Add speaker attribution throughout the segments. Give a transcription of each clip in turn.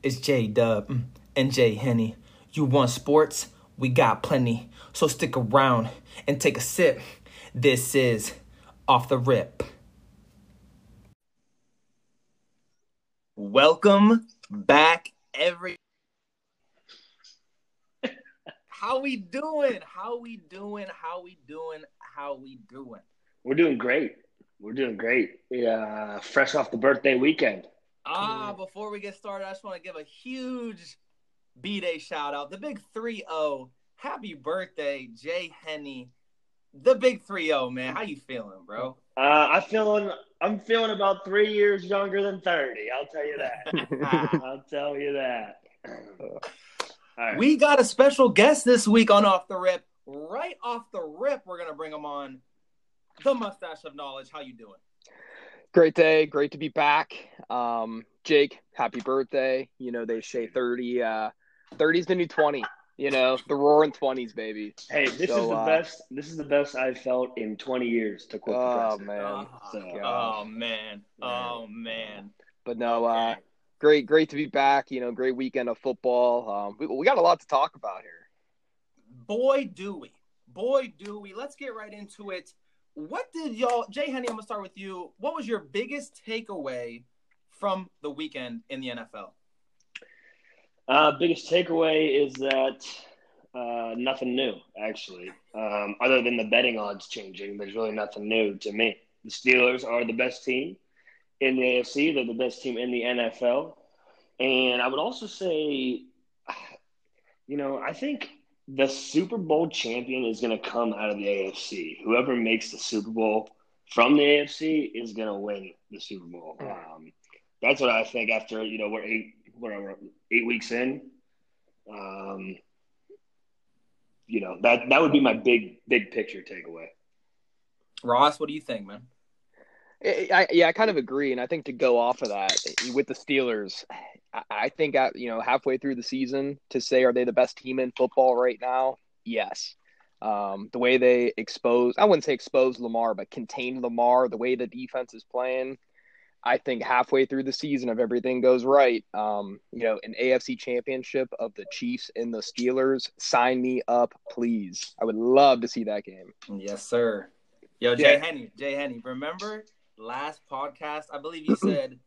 Speaker 1: It's J Dub and J Henny. You want sports? We got plenty. So stick around and take a sip. This is Off the Rip. Welcome back, every. How we doing? How we doing? How we doing? How we doing?
Speaker 2: We're doing great. We're doing great. Yeah, uh, fresh off the birthday weekend.
Speaker 1: Ah, before we get started, I just want to give a huge B Day shout out. The big 3 0. Happy birthday, Jay Henny. The big 3 0, man. How you feeling, bro?
Speaker 2: Uh, I'm feeling I'm feeling about three years younger than thirty. I'll tell you that. I'll tell you that. All right.
Speaker 1: We got a special guest this week on Off the Rip. Right off the rip, we're gonna bring him on. The mustache of knowledge. How you doing?
Speaker 3: Great day, great to be back. Um, Jake, happy birthday. You know, they say 30, uh, 30's the new 20. You know, the roaring 20s, baby.
Speaker 2: hey, this
Speaker 3: So,
Speaker 2: is the
Speaker 3: uh,
Speaker 2: best. This is the best I've felt in 20 years. To quote the
Speaker 3: Oh,
Speaker 2: president.
Speaker 3: man.
Speaker 2: So-
Speaker 1: oh man. Oh man.
Speaker 3: But no, uh, great, great to be back. You know, great weekend of football. Um, we, we got a lot to talk about here.
Speaker 1: Boy, do we. Boy, do we. Let's get right into it. What did y'all, Jay Henny, I'm to start with you. What was your biggest takeaway from the weekend in the NFL?
Speaker 2: Uh, biggest takeaway is that uh, nothing new, actually. Um, other than the betting odds changing, there's really nothing new to me. The Steelers are the best team in the AFC. They're the best team in the NFL. And I would also say, you know, I think the Super Bowl champion is going to come out of the AFC. Whoever makes the Super Bowl from the AFC is going to win the Super Bowl. Um, that's what I think after, you know, we're eight, whatever, eight weeks in. Um, you know, that, that would be my big, big picture takeaway.
Speaker 1: Ross, what do you think, man?
Speaker 3: I, I, yeah, I kind of agree, and I think to go off of that with the Steelers, I, think at you know halfway through the season to say are they the best team in football right now? Yes. Um, the way they expose, I wouldn't say expose Lamar, but contain Lamar, the way the defense is playing, I think halfway through the season, if everything goes right, um, you know, an AFC championship of the Chiefs and the Steelers, sign me up, please. I would love to see that game.
Speaker 1: Yes, sir. Yo, Jay
Speaker 2: Yeah.
Speaker 1: Henny, Jay Henny, remember last podcast? I believe you said,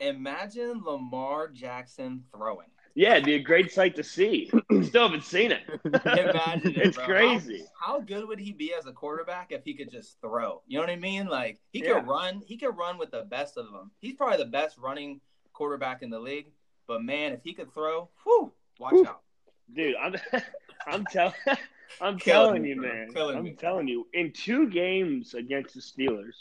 Speaker 1: imagine Lamar Jackson throwing.
Speaker 2: Yeah, it'd be a great sight to see. Still haven't seen it.
Speaker 1: Imagine it,
Speaker 2: it's
Speaker 1: bro.
Speaker 2: crazy.
Speaker 1: How, how good would he be as a quarterback if he could just throw? You know what I mean? Like he
Speaker 2: Yeah.
Speaker 1: could run. He could run with the best of them. He's probably the best running quarterback in the league. But man, if he could throw, whew, watch
Speaker 3: Whew.
Speaker 1: out.
Speaker 2: Dude, I'm I'm telling I'm telling you, man.
Speaker 1: Killing
Speaker 2: I'm
Speaker 1: me.
Speaker 2: telling you. In two games against the Steelers,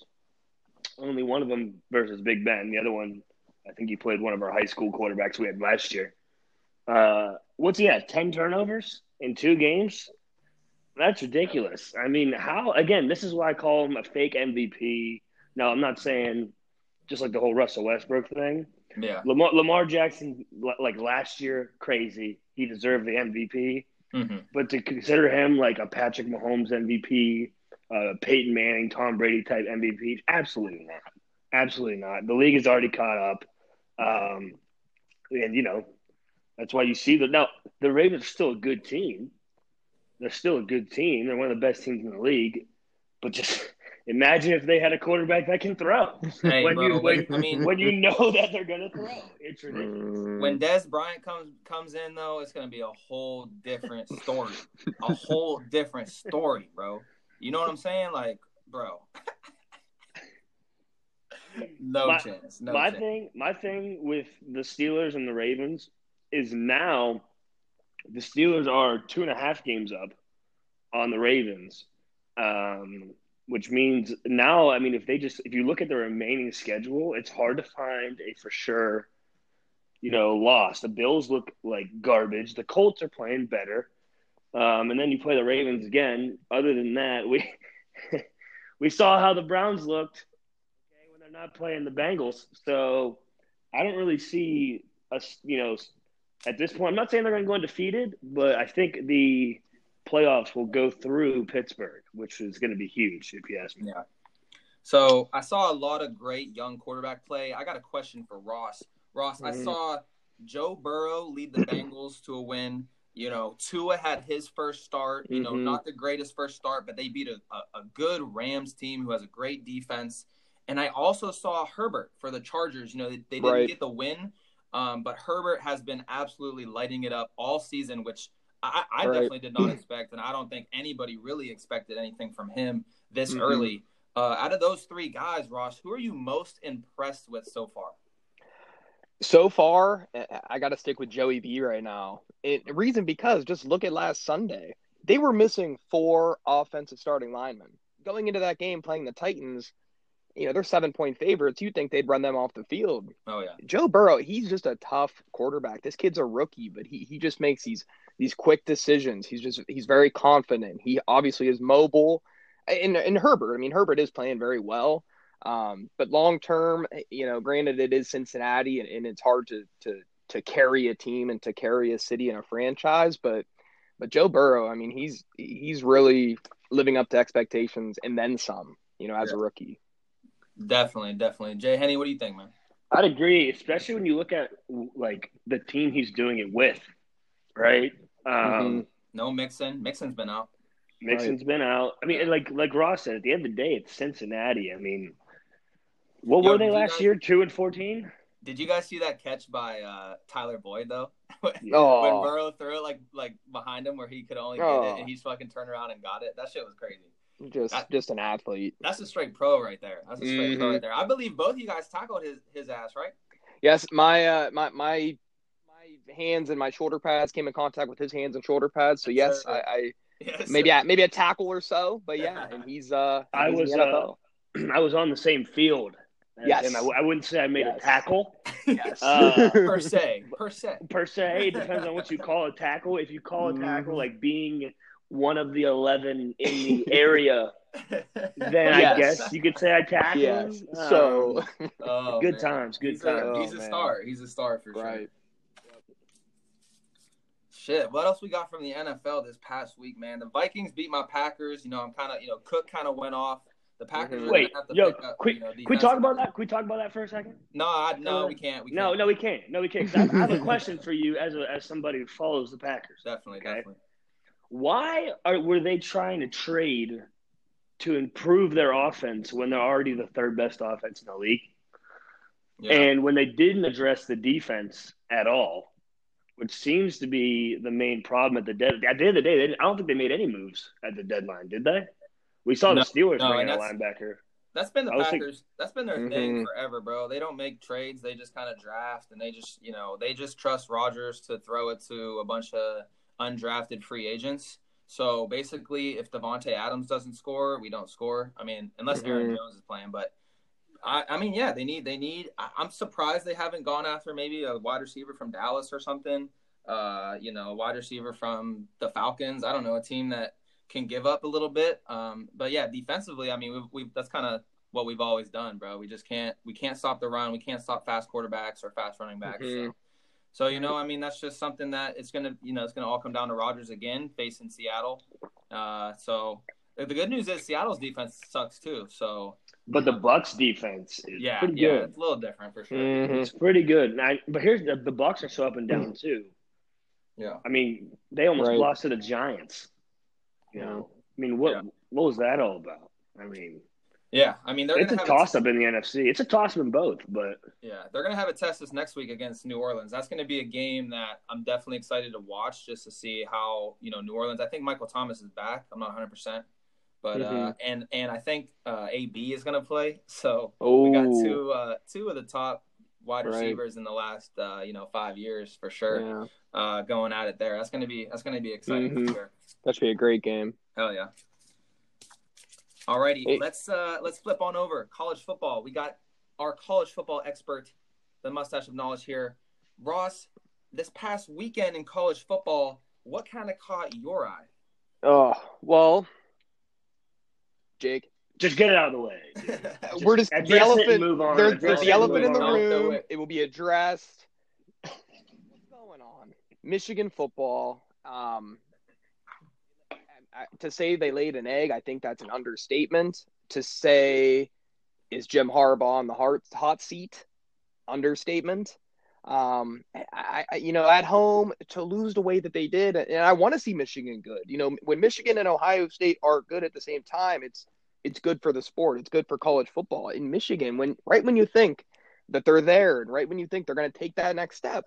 Speaker 2: only one of them versus Big Ben. The other one, I think he played one of our high school quarterbacks we had last year. Uh, what's he at? Ten turnovers in two games? That's ridiculous. I mean, how? Again, this is why I call him a fake MVP. No, I'm not saying just like the whole Russell Westbrook thing.
Speaker 1: Yeah.
Speaker 2: Lamar, Lamar Jackson, like last year, crazy. He deserved the MVP.
Speaker 1: hmm
Speaker 2: But to consider him like a Patrick Mahomes MVP, uh, Peyton Manning, Tom Brady type MVP, absolutely not. Absolutely not. The league is already caught up. Um, and, you know, that's why you see the. Now, the Ravens are still a good team. They're still a good team. They're one of the best teams in the league. But just imagine if they had a quarterback that can throw.
Speaker 1: Hey,
Speaker 2: when,
Speaker 1: bro,
Speaker 2: you, when,
Speaker 1: when- I mean-
Speaker 2: when you know that they're going to throw. It's ridiculous.
Speaker 1: When Dez Bryant comes comes in though, it's gonna be a whole different story. a whole different story, bro. You know what I'm saying? Like, bro. no
Speaker 2: My-
Speaker 1: chance. No
Speaker 2: my
Speaker 1: chance.
Speaker 2: thing, my thing with the Steelers and the Ravens is now the Steelers are two and a half games up on the Ravens, um, which means now, I mean, if they just if you look at the remaining schedule, it's hard to find a for sure, you know, loss. The Bills look like garbage. The Colts are playing better, um, and then you play the Ravens again. Other than that, we we saw how the Browns looked they're not playing the Bengals. So I don't really see us, you know, at this point. I'm not saying they're going to go undefeated, but I think the playoffs will go through Pittsburgh, which is going to be huge if you ask me.
Speaker 1: Yeah. So I saw a lot of great young quarterback play. I got a question for Ross. Ross, I
Speaker 3: Mhm.
Speaker 1: saw Joe Burrow lead the Bengals to a win. You know, Tua had his first start. You know,
Speaker 3: Mhm.
Speaker 1: not the greatest first start, but they beat a, a, a good Rams team who has a great defense. And I also saw Herbert for the Chargers. You know, they, they didn't
Speaker 3: Right.
Speaker 1: get the win, um, but Herbert has been absolutely lighting it up all season, which I, I
Speaker 3: Right.
Speaker 1: definitely did not expect, and I don't think anybody really expected anything from him this
Speaker 3: Mhm.
Speaker 1: early. Uh, out of those three guys, Ross, who are you most impressed with so far?
Speaker 3: So far, I- I got to stick with Joey B right now. It, reason because just look at last Sunday. They were missing four offensive starting linemen. Going into that game playing the Titans, you know, they're seven point favorites. You'd think they'd run them off the field.
Speaker 1: Oh yeah,
Speaker 3: Joe Burrow, he's just a tough quarterback. This kid's a rookie, but he, he just makes these these quick decisions. He's just he's very confident. He obviously is mobile. And, and Herbert, I mean, Herbert is playing very well. Um, but long term, you know, granted it is Cincinnati and, and it's hard to to to carry a team and to carry a city and a franchise, but but Joe Burrow, I mean, he's he's really living up to expectations and then some, you know, as a rookie.
Speaker 1: Definitely, definitely. Jay Henny, what do you think, man?
Speaker 2: I'd agree, especially when you look at like the team he's doing it with, right? Um,
Speaker 3: Mhm.
Speaker 1: No Mixon. Mixon's been out.
Speaker 2: Mixon's been out. I mean, like like Ross said, at the end of the day, it's Cincinnati. I mean, what
Speaker 1: Yo,
Speaker 2: were they last
Speaker 1: guys-
Speaker 2: year? Two and fourteen.
Speaker 1: Did you guys see that catch by uh, Tyler Boyd though? when
Speaker 3: Oh,
Speaker 1: Burrow threw it like like behind him where he could only get
Speaker 3: Oh.
Speaker 1: it, and he's fucking turned around and got it. That shit was crazy.
Speaker 3: Just just an athlete.
Speaker 1: That's a straight pro right there. That's a straight pro
Speaker 3: Mhm.
Speaker 1: right there. I believe both you guys tackled his his ass, right?
Speaker 3: Yes, my uh, my my my hands and my shoulder pads came in contact with his hands and shoulder pads. So yes, I, I
Speaker 1: Yes.
Speaker 3: maybe I, maybe a tackle or so, but yeah, and he's uh
Speaker 2: I
Speaker 3: he's in
Speaker 2: was,
Speaker 3: the NFL.
Speaker 2: I was on the same field. as
Speaker 3: Yes.
Speaker 2: him. I, w- I wouldn't say I made
Speaker 3: Yes.
Speaker 2: a tackle
Speaker 3: yes.
Speaker 2: uh,
Speaker 1: per se, per se.
Speaker 2: per se. It depends on what you call a tackle. If you call a tackle
Speaker 3: Mhm.
Speaker 2: like being one of the eleven in the area, then I guess you could say I tackled.
Speaker 3: yes.
Speaker 2: him.
Speaker 3: So
Speaker 2: Um,
Speaker 1: Oh,
Speaker 2: Good
Speaker 1: man.
Speaker 2: times, good
Speaker 1: he's
Speaker 2: times.
Speaker 1: A, he's
Speaker 3: Oh,
Speaker 1: a
Speaker 3: man.
Speaker 1: star. He's a star for sure.
Speaker 3: right.
Speaker 1: Shit. What else we got from the NFL this past week, man? The Vikings beat my Packers. You know, I'm kind of, you know, Cook kind of went off. The Packers
Speaker 3: Mhm.
Speaker 1: are
Speaker 2: Wait,
Speaker 1: have to
Speaker 2: yo,
Speaker 1: pick up,
Speaker 2: quick-
Speaker 1: you know,
Speaker 2: Can we talk about that? Can we talk about that for a second?
Speaker 1: No, I, no, we can't. We can't.
Speaker 2: No, no, we can't. No, we can't. 'Cause I, I have a question for you as a, as somebody who follows the Packers.
Speaker 1: Definitely,
Speaker 2: Okay.
Speaker 1: definitely.
Speaker 2: Why are were they trying to trade to improve their offense when they're already the third best offense in the league?
Speaker 1: Yeah.
Speaker 2: And when they didn't address the defense at all, which seems to be the main problem at the dead at the end of the day, they didn't, I don't think they made any moves at the deadline, did they? We saw
Speaker 1: No,
Speaker 2: the Steelers
Speaker 1: no,
Speaker 2: bring in a linebacker.
Speaker 1: That's been the Packers.
Speaker 2: think-
Speaker 1: that's been their thing
Speaker 3: Mhm.
Speaker 1: forever, bro. They don't make trades. They just kind of draft, and they just, you know, they just trust Rodgers to throw it to a bunch of undrafted free agents. So basically, if Davante Adams doesn't score, we don't score. I mean, unless Aaron
Speaker 3: Mhm.
Speaker 1: Jones is playing. But I, I mean, yeah, they need, they need. I, I'm surprised they haven't gone after maybe a wide receiver from Dallas or something. Uh, you know, a wide receiver from the Falcons. I don't know, a team that can give up a little bit. Um, but yeah, defensively, I mean, we've, we've that's kind of what we've always done, bro. We just can't we can't stop the run. We can't stop fast quarterbacks or fast running backs.
Speaker 3: Mhm.
Speaker 1: So, so you know, I mean, that's just something that it's gonna you know it's gonna all come down to Rodgers again facing Seattle. Uh, so the the good news is Seattle's defense sucks too. So
Speaker 2: But the Bucks defense is
Speaker 1: yeah,
Speaker 2: pretty
Speaker 1: yeah,
Speaker 2: good.
Speaker 1: it's a little different for sure.
Speaker 3: Mhm.
Speaker 2: It's pretty good. And I, but here's the, the Bucks are so up and down too.
Speaker 1: Yeah,
Speaker 2: I mean, they almost
Speaker 3: Right.
Speaker 2: lost to the Giants. You know, I mean, what
Speaker 1: Yeah.
Speaker 2: what was that all about? I mean,
Speaker 1: yeah. I mean, they're
Speaker 2: it's a toss up in the NFC. It's a toss up in both, but
Speaker 1: Yeah, they're gonna have a test this next week against New Orleans. That's gonna be a game that I'm definitely excited to watch just to see how you know New Orleans. I think Michael Thomas is back. I'm not 100, percent but uh,
Speaker 3: Mhm.
Speaker 1: and and I think uh, AB is gonna play. So
Speaker 3: Oh,
Speaker 1: we got two uh, two of the top wide
Speaker 3: Right.
Speaker 1: receivers in the last uh, you know five years for sure.
Speaker 3: yeah,
Speaker 1: Uh, going at it there. That's gonna be that's gonna be exciting
Speaker 3: Mhm.
Speaker 1: for sure.
Speaker 3: that should be a great game.
Speaker 1: Hell yeah. Alrighty,
Speaker 3: Hey.
Speaker 1: let's uh let's flip on over college football. We got our college football expert, the mustache of knowledge here, Ross. This past weekend in college football, what kind of caught your eye?
Speaker 3: Oh well, Jake,
Speaker 2: just get it out of the way.
Speaker 3: we're just the elephant.
Speaker 2: move on.
Speaker 3: There's, there's the elephant in the
Speaker 2: on.
Speaker 3: Room.
Speaker 1: it.
Speaker 3: It will be addressed. What's going on? Michigan football. Um, I- to say they laid an egg, I think that's an understatement. To say is Jim Harbaugh on the hot hot seat, understatement. Um, I, I, you know, at home to lose the way that they did, and I want to see Michigan good. You know, when Michigan and Ohio State are good at the same time, it's it's good for the sport. It's good for college football. In Michigan, when right when you think that they're there, and right when you think they're going to take that next step,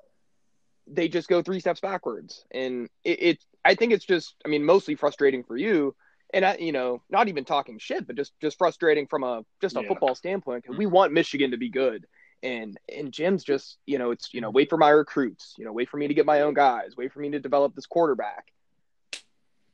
Speaker 3: they just go three steps backwards. And it, it, I think it's just, I mean, mostly frustrating for you. And I, you know, not even talking shit, but just just frustrating from a just a
Speaker 2: Yeah.
Speaker 3: football standpoint because we mm-hmm. want Michigan to be good. And and Jim's just, you know, it's you know, wait for my recruits, you know, wait for me to get my own guys, wait for me to develop this quarterback.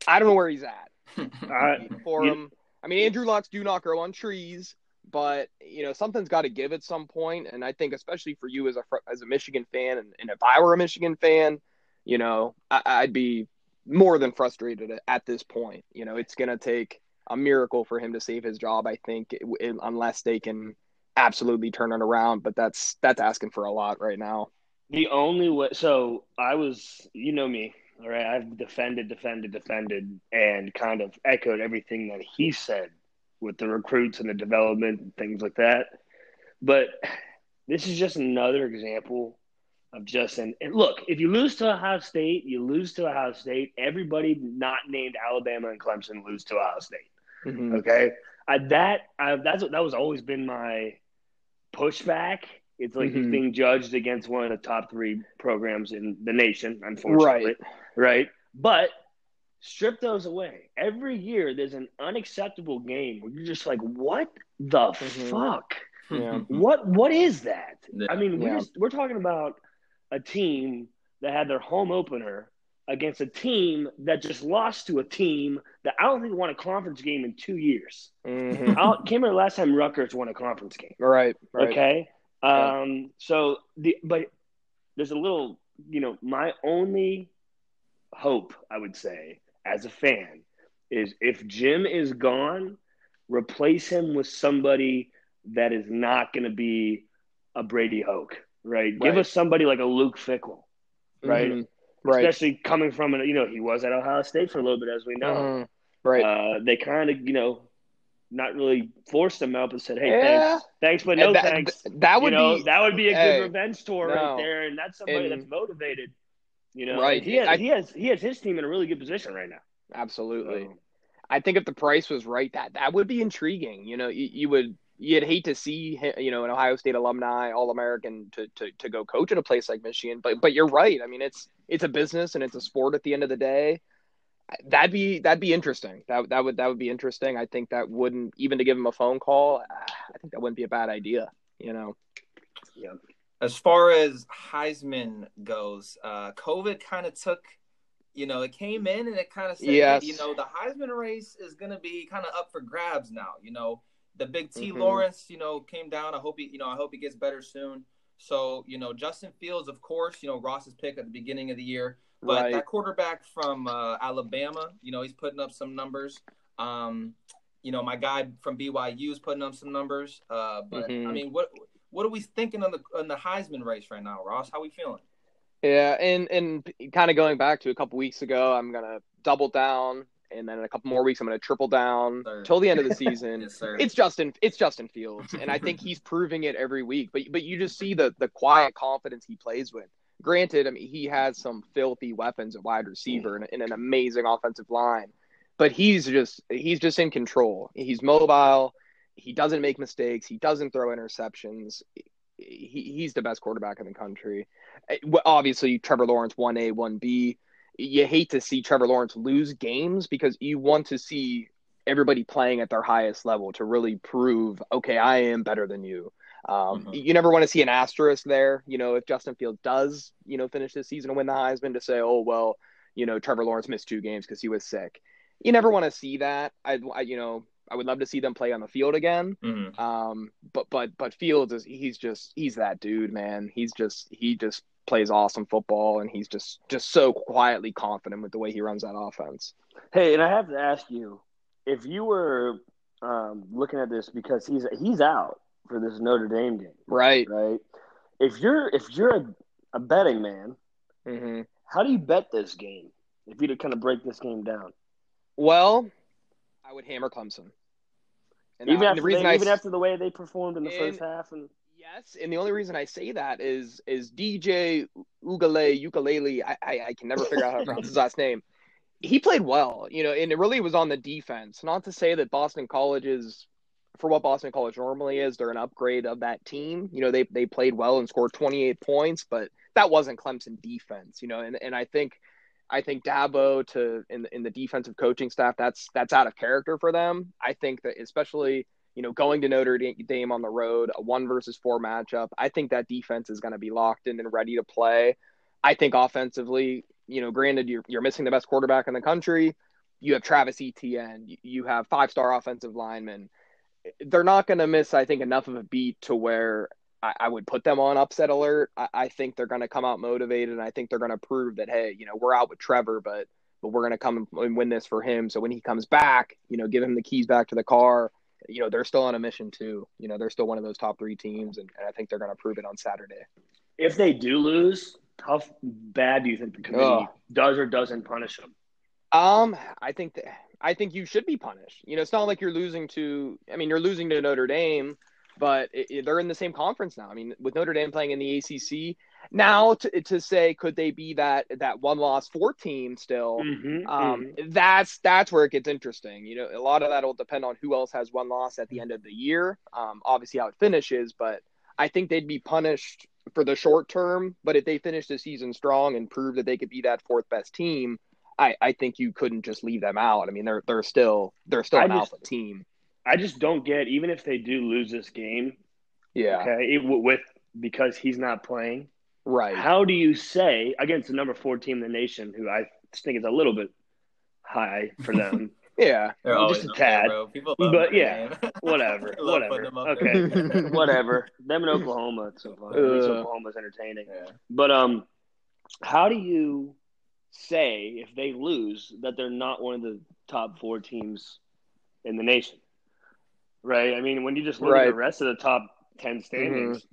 Speaker 3: I don't know where he's at
Speaker 2: I,
Speaker 3: for
Speaker 2: You-
Speaker 3: him. I mean, Andrew Lucks do not grow on trees, but you know something's got to give at some point. And I think, especially for you as a as a Michigan fan, and, and if I were a Michigan fan, you know, I, I'd be more than frustrated at, this point. You know, it's going to take a miracle for him to save his job. I think, unless they can absolutely turn it around. But that's that's asking for a lot right now.
Speaker 2: The only way, so I was, you know me, all right. I've defended, defended, defended, and kind of echoed everything that he said with the recruits and the development and things like that. But this is just another example of just an. And look, if you lose to Ohio State, you lose to Ohio State. Everybody not named Alabama and Clemson lose to Ohio State.
Speaker 3: Mhm.
Speaker 2: Okay, I, that I, that's that was always been my pushback. It's like he's
Speaker 3: Mhm.
Speaker 2: being judged against one of the top three programs in the nation, unfortunately. Right. But strip those away. Every year there's an unacceptable game where you're just like, what the
Speaker 3: Mhm.
Speaker 2: fuck?
Speaker 3: Yeah.
Speaker 2: What what is that?
Speaker 1: Yeah.
Speaker 2: I mean, we're
Speaker 3: Yeah.
Speaker 2: just we're talking about a team that had their home opener against a team that just lost to a team that I don't think won a conference game in two years.
Speaker 3: Mhm.
Speaker 2: I can't remember the last time Rutgers won a conference game.
Speaker 3: Right. Right.
Speaker 2: Okay.
Speaker 3: Yeah.
Speaker 2: Um, so the but there's a little, you know, my only hope, I would say, as a fan, is if Jim is gone, replace him with somebody that is not going to be a Brady Hoke, right? Give
Speaker 3: Right.
Speaker 2: us somebody like a Luke Fickell, right?
Speaker 3: Mhm. Right.
Speaker 2: Especially coming from, you know, he was at Ohio State for a little bit, as we know.
Speaker 3: Mhm. Right.
Speaker 2: Uh, they kind of, you know, not really forced him out, but said, "Hey,
Speaker 3: Yeah.
Speaker 2: thanks, thanks, but no
Speaker 3: that,
Speaker 2: thanks."
Speaker 3: That would
Speaker 2: you know,
Speaker 3: be
Speaker 2: that would be a
Speaker 3: hey,
Speaker 2: good revenge tour
Speaker 3: no.
Speaker 2: right there, and that's somebody
Speaker 3: And-
Speaker 2: that's motivated. You know,
Speaker 3: Right.
Speaker 2: He has,
Speaker 3: I-
Speaker 2: he has he has his team in a really good position right now.
Speaker 3: absolutely.
Speaker 2: So,
Speaker 3: I think if the price was right, that that would be intriguing. You know, you, you would you'd hate to see you know an Ohio State alumni, All American, to, to to go coach at a place like Michigan. But but you're right. I mean, it's it's a business and it's a sport at the end of the day. That'd be that'd be interesting. That that would that would be interesting. I think that wouldn't even to give him a phone call. I think that wouldn't be a bad idea. You know.
Speaker 2: yeah.
Speaker 1: As far as Heisman goes, uh, COVID kind of took, you know, it came in and it kind of said,
Speaker 3: Yes.
Speaker 1: you know, the Heisman race is going to be kind of up for grabs now. You know, the big T
Speaker 3: Mhm.
Speaker 1: Lawrence, you know, came down. I hope he, you know, I hope he gets better soon. So, you know, Justin Fields, of course, you know, Ross's pick at the beginning of the year. But
Speaker 3: Right.
Speaker 1: that quarterback from uh, Alabama, you know, he's putting up some numbers. Um, you know, my guy from BYU is putting up some numbers. Uh, but
Speaker 3: Mhm.
Speaker 1: I mean, what what are we thinking on the on the Heisman race right now, Ross? How we feeling?
Speaker 3: Yeah, and and kind of going back to a couple weeks ago, I'm gonna double down, and then in a couple more weeks, I'm gonna triple down
Speaker 1: Sir.
Speaker 3: till the end of the season.
Speaker 1: Yes, sir.
Speaker 3: It's Justin. It's Justin Fields, and I think he's proving it every week. But but you just see the the quiet confidence he plays with. Granted, I mean he has some filthy weapons at wide receiver and, and an amazing offensive line, but he's just he's just in control. He's mobile. He doesn't make mistakes. He doesn't throw interceptions. He, he's the best quarterback in the country. Eh, Obviously, Trevor Lawrence one A one B. You hate to see Trevor Lawrence lose games because you want to see everybody playing at their highest level to really prove, okay, I am better than you. Um,
Speaker 1: Mhm.
Speaker 3: You never want to see an asterisk there. You know, if Justin Fields does, you know, finish this season and win the Heisman, to say, oh well, you know, Trevor Lawrence missed two games because he was sick. You never want to see that. I, I, you know, I would love to see them play on the field again.
Speaker 1: Mhm.
Speaker 3: Um, but but but Fields is he's just he's that dude, man. He's just he just plays awesome football, and he's just just so quietly confident with the way he runs that offense.
Speaker 2: Hey, and I have to ask you, if you were um, looking at this because he's he's out for this Notre Dame game,
Speaker 3: Right.
Speaker 2: right? If you're if you're a, a betting man,
Speaker 3: hmm
Speaker 2: how do you bet this game? If you to kind of break this game down,
Speaker 3: Well, I would hammer Clemson. And
Speaker 2: even
Speaker 3: that-
Speaker 2: after
Speaker 3: the
Speaker 2: they,
Speaker 3: I
Speaker 2: even
Speaker 3: s-
Speaker 2: after the way they performed in the
Speaker 3: In-
Speaker 2: first half, and
Speaker 3: Yes, and the only reason I say that is is DJ Ugale Ukulele. I, I, I can never figure out how to pronounce his last name. He played well, you know, and it really was on the defense. Not to say that Boston College is for what Boston College normally is, they're an upgrade of that team. You know, they they played well and scored 28 points, but that wasn't Clemson defense, you know, and, and I think I think Dabo to in in the defensive coaching staff that's that's out of character for them. I think that especially you know going to Notre Dame on the road, a one versus four matchup. I think that defense is going to be locked in and ready to play. I think offensively, you know, granted you're you're missing the best quarterback in the country. You have Travis Etienne. You have five star offensive linemen. They're not going to miss, I think, enough of a beat to where I, I would put them on upset alert. I, I think they're going to come out motivated, and I think they're going to prove that hey, you know, we're out with Trevor, but but we're going to come and win this for him. So when he comes back, you know, give him the keys back to the car. You know, they're still on a mission too. You know, they're still one of those top three teams, and, and I think they're going to prove it on Saturday.
Speaker 2: If they do lose, how bad do you think the committee
Speaker 3: Ugh.
Speaker 2: does or doesn't punish them?
Speaker 3: Um, I think that I think you should be punished. You know, it's not like you're losing to. I mean, you're losing to Notre Dame, but it, it- they're in the same conference now. I mean, with Notre Dame playing in the ACC now, to, to say could they be that that one loss four team still?
Speaker 2: Mm-hmm,
Speaker 3: Um, that's that's where it gets interesting. You know, a lot of that will depend on who else has one loss at the end of the year. Um, obviously how it finishes, but I think they'd be punished for the short term. But if they finish the season strong and prove that they could be that fourth best team, I, I think you couldn't just leave them out. I mean, they're they're still they're still
Speaker 2: I
Speaker 3: an
Speaker 2: just-
Speaker 3: alpha team.
Speaker 2: I just don't get even if they do lose this game.
Speaker 3: Yeah,
Speaker 2: Okay, it, with because he's not playing.
Speaker 3: Right.
Speaker 2: How do you say against the number four team in the nation, who I think is a little bit high for them?
Speaker 3: Yeah,
Speaker 1: They're
Speaker 2: Just a
Speaker 1: up there,
Speaker 2: tad.
Speaker 1: love
Speaker 2: But yeah, whatever,
Speaker 1: love
Speaker 2: whatever.
Speaker 1: them
Speaker 2: Okay, whatever. Them in Oklahoma, it's so fun. At least
Speaker 3: Uh.
Speaker 2: Oklahoma's entertaining.
Speaker 1: Yeah.
Speaker 2: But um, how do you say if they lose that they're not one of the top four teams in the nation? Right. I mean, when you just look at the rest of the top ten standings,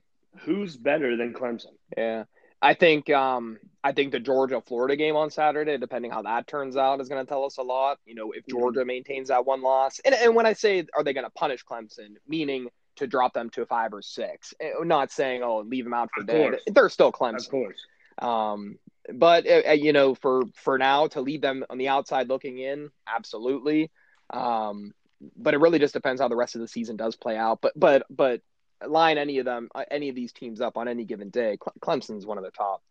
Speaker 2: who's better than Clemson?
Speaker 3: Yeah. I think um I think the Georgia Florida game on Saturday, depending how that turns out, is going to tell us a lot. You know, if
Speaker 2: Mm-hmm.
Speaker 3: Georgia maintains that one loss, and and when I say are they going to punish Clemson, meaning to drop them to a five or six, Eh, not saying oh leave them out for
Speaker 2: Of
Speaker 3: dead.
Speaker 2: course.
Speaker 3: They're still Clemson, Of
Speaker 2: course.
Speaker 3: Um, but uh, you know, for for now to leave them on the outside looking in, absolutely. Um, but it really just depends how the rest of the season does play out. But but but line any of them, uh, any of these teams up on any given day, Clemson's one of the top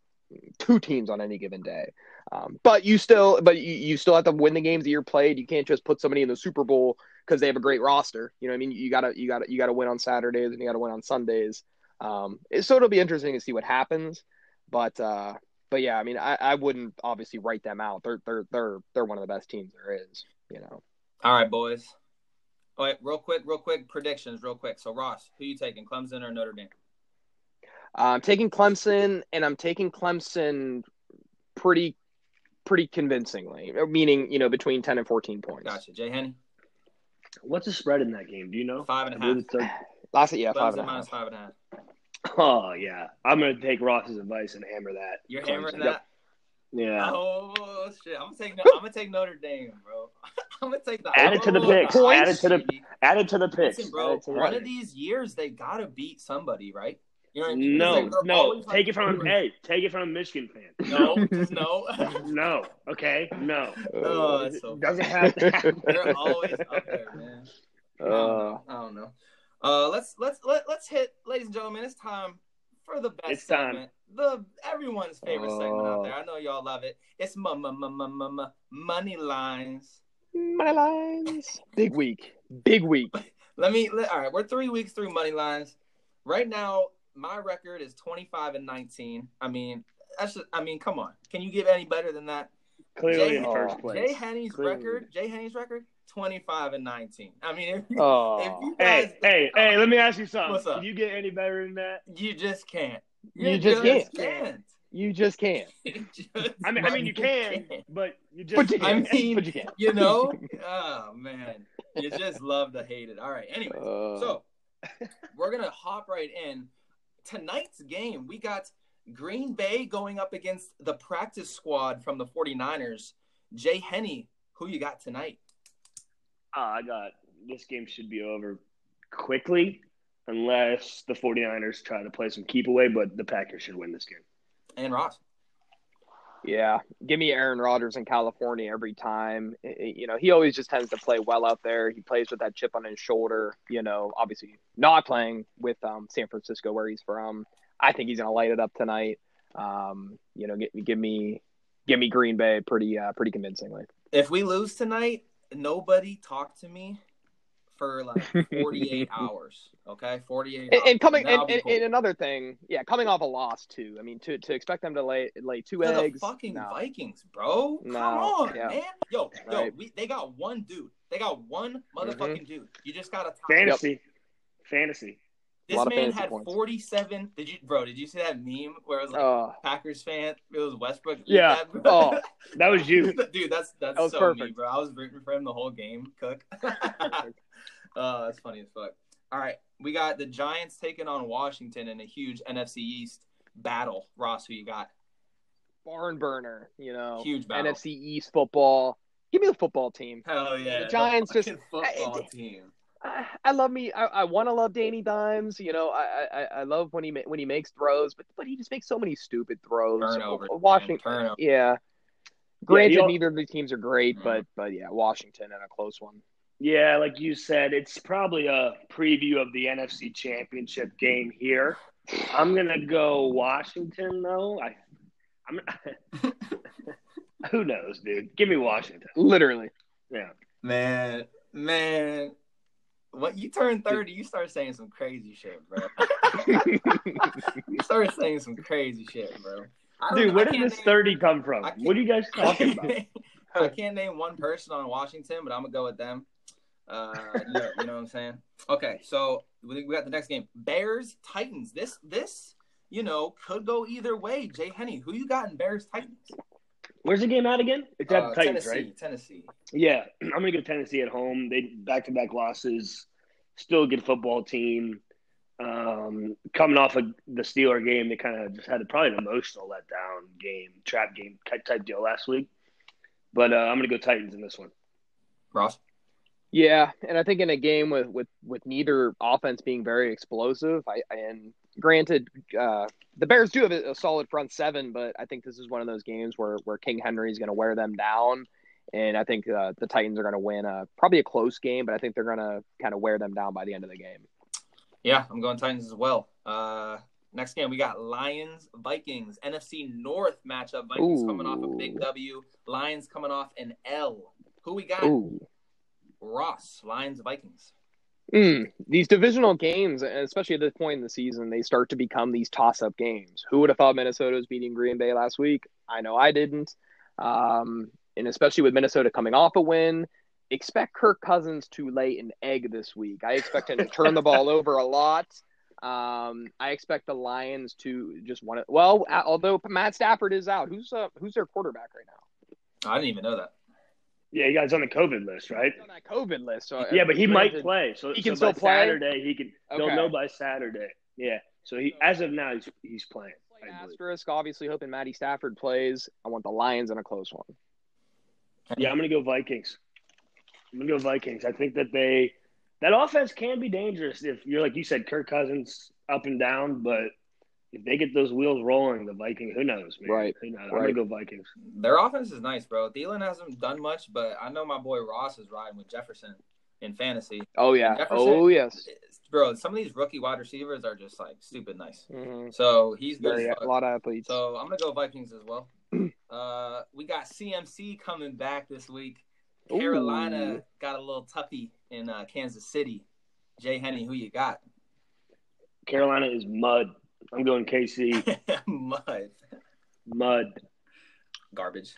Speaker 3: two teams on any given day. Um, but you still, but you, you still have to win the games that you're played. You can't just put somebody in the Super Bowl because they have a great roster. You know, I mean, you gotta you gotta you gotta win on Saturdays and you gotta win on Sundays. Um, so it'll be interesting to see what happens. But uh, but yeah, I mean, I, I wouldn't obviously write them out. They're they're they're they're one of the best teams there is. You know,
Speaker 1: All right, boys. All right, real quick, real quick predictions, real quick. So Ross, who you taking, Clemson or Notre Dame?
Speaker 3: I'm taking Clemson, and I'm taking Clemson pretty pretty convincingly, meaning you know between ten and fourteen points.
Speaker 1: Gotcha. Jay Henny,
Speaker 2: What's the spread in that game? Do you know?
Speaker 1: five and a
Speaker 2: I believe
Speaker 1: half.
Speaker 2: it's a-
Speaker 3: Last yeah, five
Speaker 1: Clemson
Speaker 3: and a
Speaker 1: minus
Speaker 3: half.
Speaker 1: five and a half.
Speaker 2: Oh yeah, I'm gonna take Ross's advice and hammer that.
Speaker 1: You're
Speaker 2: Clemson.
Speaker 1: hammering
Speaker 2: Yep.
Speaker 1: That.
Speaker 2: Yeah.
Speaker 1: Oh shit! I'm gonna take. I'm gonna take Notre Dame, bro. I'm gonna take the.
Speaker 2: Add it to the picks.
Speaker 1: the
Speaker 2: Add it to the-
Speaker 1: baby.
Speaker 2: Add it to the picks.
Speaker 1: Listen, bro.
Speaker 2: to the
Speaker 1: One
Speaker 2: picks.
Speaker 1: of these years, they gotta beat somebody, right? You know what I mean?
Speaker 2: No,
Speaker 1: Like,
Speaker 2: no. Take
Speaker 1: like-
Speaker 2: it from hey, take it from a Michigan fan.
Speaker 1: No, no.
Speaker 2: no. Okay, no.
Speaker 1: Oh, that's so
Speaker 2: Doesn't have to happen.
Speaker 1: They're always up there, man. I don't
Speaker 3: Uh,
Speaker 1: know. I don't know. Uh, let's let's let, let's hit, ladies and gentlemen. It's time for the best
Speaker 2: It's time.
Speaker 1: Segment, the everyone's favorite segment out
Speaker 3: Oh.
Speaker 1: there. I know y'all love it. It's m- m- m- m- m- m- money lines.
Speaker 3: money lines. Big week. Big week.
Speaker 1: Let me. Let, all right, we're three weeks through money lines. Right now, my record is twenty five and nineteen. I mean, that's. Just, I mean, come on. Can you get any better than that?
Speaker 2: Clearly
Speaker 1: Jay-
Speaker 2: in first
Speaker 3: oh,
Speaker 2: place.
Speaker 1: Jay Henny's
Speaker 2: Clearly.
Speaker 1: record. Jay Henny's record. Twenty five and nineteen. I mean, if you, oh. if
Speaker 3: Oh,
Speaker 1: you guys,
Speaker 2: Hey, hey, hey, let me ask you something.
Speaker 1: What's up?
Speaker 2: Can you get any better than that?
Speaker 1: You just can't.
Speaker 3: You just can't.
Speaker 1: can't.
Speaker 3: you just can't.
Speaker 1: You just
Speaker 2: I mean I mean you can,
Speaker 1: can't.
Speaker 2: but you just
Speaker 3: But you can't.
Speaker 1: mean,
Speaker 3: but you can't.
Speaker 1: You know? Oh man. You just love to hate it. All right. Anyway,
Speaker 3: Uh,
Speaker 1: so we're gonna hop right in. Tonight's game, we got Green Bay going up against the practice squad from the 49ers. Jay Henny, who you got tonight?
Speaker 2: Ah, I got this game should be over quickly. Unless the 49ers try to play some keep away, but the Packers should win this game.
Speaker 1: And Ross.
Speaker 3: Yeah, give me Aaron Rodgers in California every time. You know, he always just tends to play well out there. He plays with that chip on his shoulder. You know, obviously not playing with um, San Francisco where he's from. I think he's going to light it up tonight. Um, you know, give, give me give me Green Bay pretty uh, pretty convincingly.
Speaker 1: If we lose tonight, nobody talk to me for like 48 hours. Okay, 48.
Speaker 3: And, and coming and, and, cool. and, another thing, yeah, coming off a loss too. I mean, to to expect them to lay lay two
Speaker 1: to
Speaker 3: eggs.
Speaker 1: The fucking
Speaker 3: no.
Speaker 1: Vikings, bro.
Speaker 3: No,
Speaker 1: Come on,
Speaker 3: yeah.
Speaker 1: man. Yo, yo, we, they got one dude. They got one motherfucking
Speaker 3: Mm-hmm.
Speaker 1: dude. You just gotta top
Speaker 2: Fantasy. Fantasy.
Speaker 1: This man had
Speaker 3: points.
Speaker 1: 47. Did you, bro? Did you see that meme where it was like
Speaker 3: Uh,
Speaker 1: Packers fan? It was Westbrook.
Speaker 3: Yeah.
Speaker 1: That-
Speaker 3: Oh.
Speaker 2: That was you.
Speaker 1: Dude, that's that's
Speaker 3: That was
Speaker 1: so me,
Speaker 3: perfect.
Speaker 1: bro. I was rooting for him the whole game. Cook. oh, that's funny as fuck. All right, we got the Giants taking on Washington in a huge NFC East battle. Ross, who you got?
Speaker 3: barn burner. You know,
Speaker 1: Huge battle.
Speaker 3: NFC East football. Give me the football team.
Speaker 1: Hell yeah,
Speaker 3: The Giants just-
Speaker 1: fucking football
Speaker 3: I-
Speaker 1: team.
Speaker 3: I, I love me. I, I want to love Danny Dimes. You know, I, I I love when he ma- when he makes throws, but but he just makes so many stupid throws.
Speaker 1: Turnovers, man,
Speaker 3: Washington,
Speaker 1: turnover.
Speaker 3: yeah. Granted,
Speaker 2: he'll-
Speaker 3: neither of the teams are great,
Speaker 1: Mhm.
Speaker 3: but but yeah, Washington and a close one.
Speaker 2: Yeah, like you said, it's probably a preview of the NFC Championship game here. I'm gonna go Washington though. I, I'm. who knows, dude? Give me Washington.
Speaker 3: Literally.
Speaker 2: Yeah.
Speaker 1: Man, man, what you turn thirty, you start saying some crazy shit, bro. you start saying some crazy shit, bro.
Speaker 2: Dude, where did this
Speaker 1: name-
Speaker 2: thirty come from? What are you guys talking about?
Speaker 1: I can't name one person on Washington, but I'm gonna go with them. Uh, you, know, you know what I'm saying? Okay, so we we got the next game: Bears Titans. This this you know could go either way. Jay Henny, who you got in Bears Titans?
Speaker 2: Where's the game at again? It's at
Speaker 1: Uh,
Speaker 2: the Titans,
Speaker 1: Tennessee,
Speaker 2: right?
Speaker 1: Tennessee.
Speaker 2: Yeah, I'm gonna go Tennessee at home. They back to back losses. Still a good football team. Um, coming off of the Steeler game, they kind of just had probably an emotional letdown game, trap game type type deal last week. But uh, I'm gonna go Titans in this one.
Speaker 1: Ross.
Speaker 3: Yeah, and I think in a game with with with neither offense being very explosive, I and granted, uh, the Bears do have a, a solid front seven, but I think this is one of those games where where King Henry is going to wear them down, and I think uh, the Titans are going to win a probably a close game, but I think they're going to kind of wear them down by the end of the game.
Speaker 1: Yeah, I'm going Titans as well. Uh, next game we got Lions Vikings NFC North matchup. Vikings coming off a big W. Lions coming off an L. Who we got?
Speaker 3: Ooh.
Speaker 1: Ross. Lions Vikings.
Speaker 3: Mm, these divisional games, especially at this point in the season, they start to become these toss-up games. Who would have thought Minnesota was beating Green Bay last week? I know I didn't. Um, and especially with Minnesota coming off a win, expect Kirk Cousins to lay an egg this week. I expect him to turn the ball over a lot. Um, I expect the Lions to just want to. Well, although Matt Stafford is out, who's uh, who's their quarterback right now?
Speaker 1: I didn't even know that.
Speaker 2: Yeah, you guys on the COVID list, right?
Speaker 3: He's on that COVID list. So
Speaker 2: Yeah, but he might
Speaker 3: granted-
Speaker 2: play. So
Speaker 3: He
Speaker 2: so
Speaker 3: can
Speaker 2: by
Speaker 3: still play?
Speaker 2: Saturday. He can. They'll
Speaker 3: Okay.
Speaker 2: know by Saturday. Yeah. So he, as of now, he's he's playing. Believe.
Speaker 3: asterisk, obviously hoping Matty Stafford plays. I want the Lions in a close one.
Speaker 2: Yeah, I'm gonna go Vikings. I'm gonna go Vikings. I think that they that offense can be dangerous if you're like you said, Kirk Cousins up and down, but if they get those wheels rolling, the Vikings, who knows, man?
Speaker 3: Right,
Speaker 2: Who knows? I'm gonna go Vikings.
Speaker 1: Their offense is nice, bro. Thielen hasn't done much, but I know my boy Ross is riding with Jefferson in fantasy.
Speaker 3: Oh yeah.
Speaker 1: Jefferson-
Speaker 3: Oh yes.
Speaker 1: Bro, some of these rookie wide receivers are just like stupid nice.
Speaker 3: hmm
Speaker 1: So he's good.
Speaker 3: Very,
Speaker 1: as
Speaker 3: a lot of athletes.
Speaker 1: So I'm gonna go Vikings as well. uh, we got CMC coming back this week.
Speaker 3: Ooh.
Speaker 1: Carolina got a little tuppy in uh, Kansas City. Jay Henny, who you got?
Speaker 2: Carolina is mud. I'm going KC.
Speaker 1: Mud.
Speaker 2: mud.
Speaker 1: Garbage.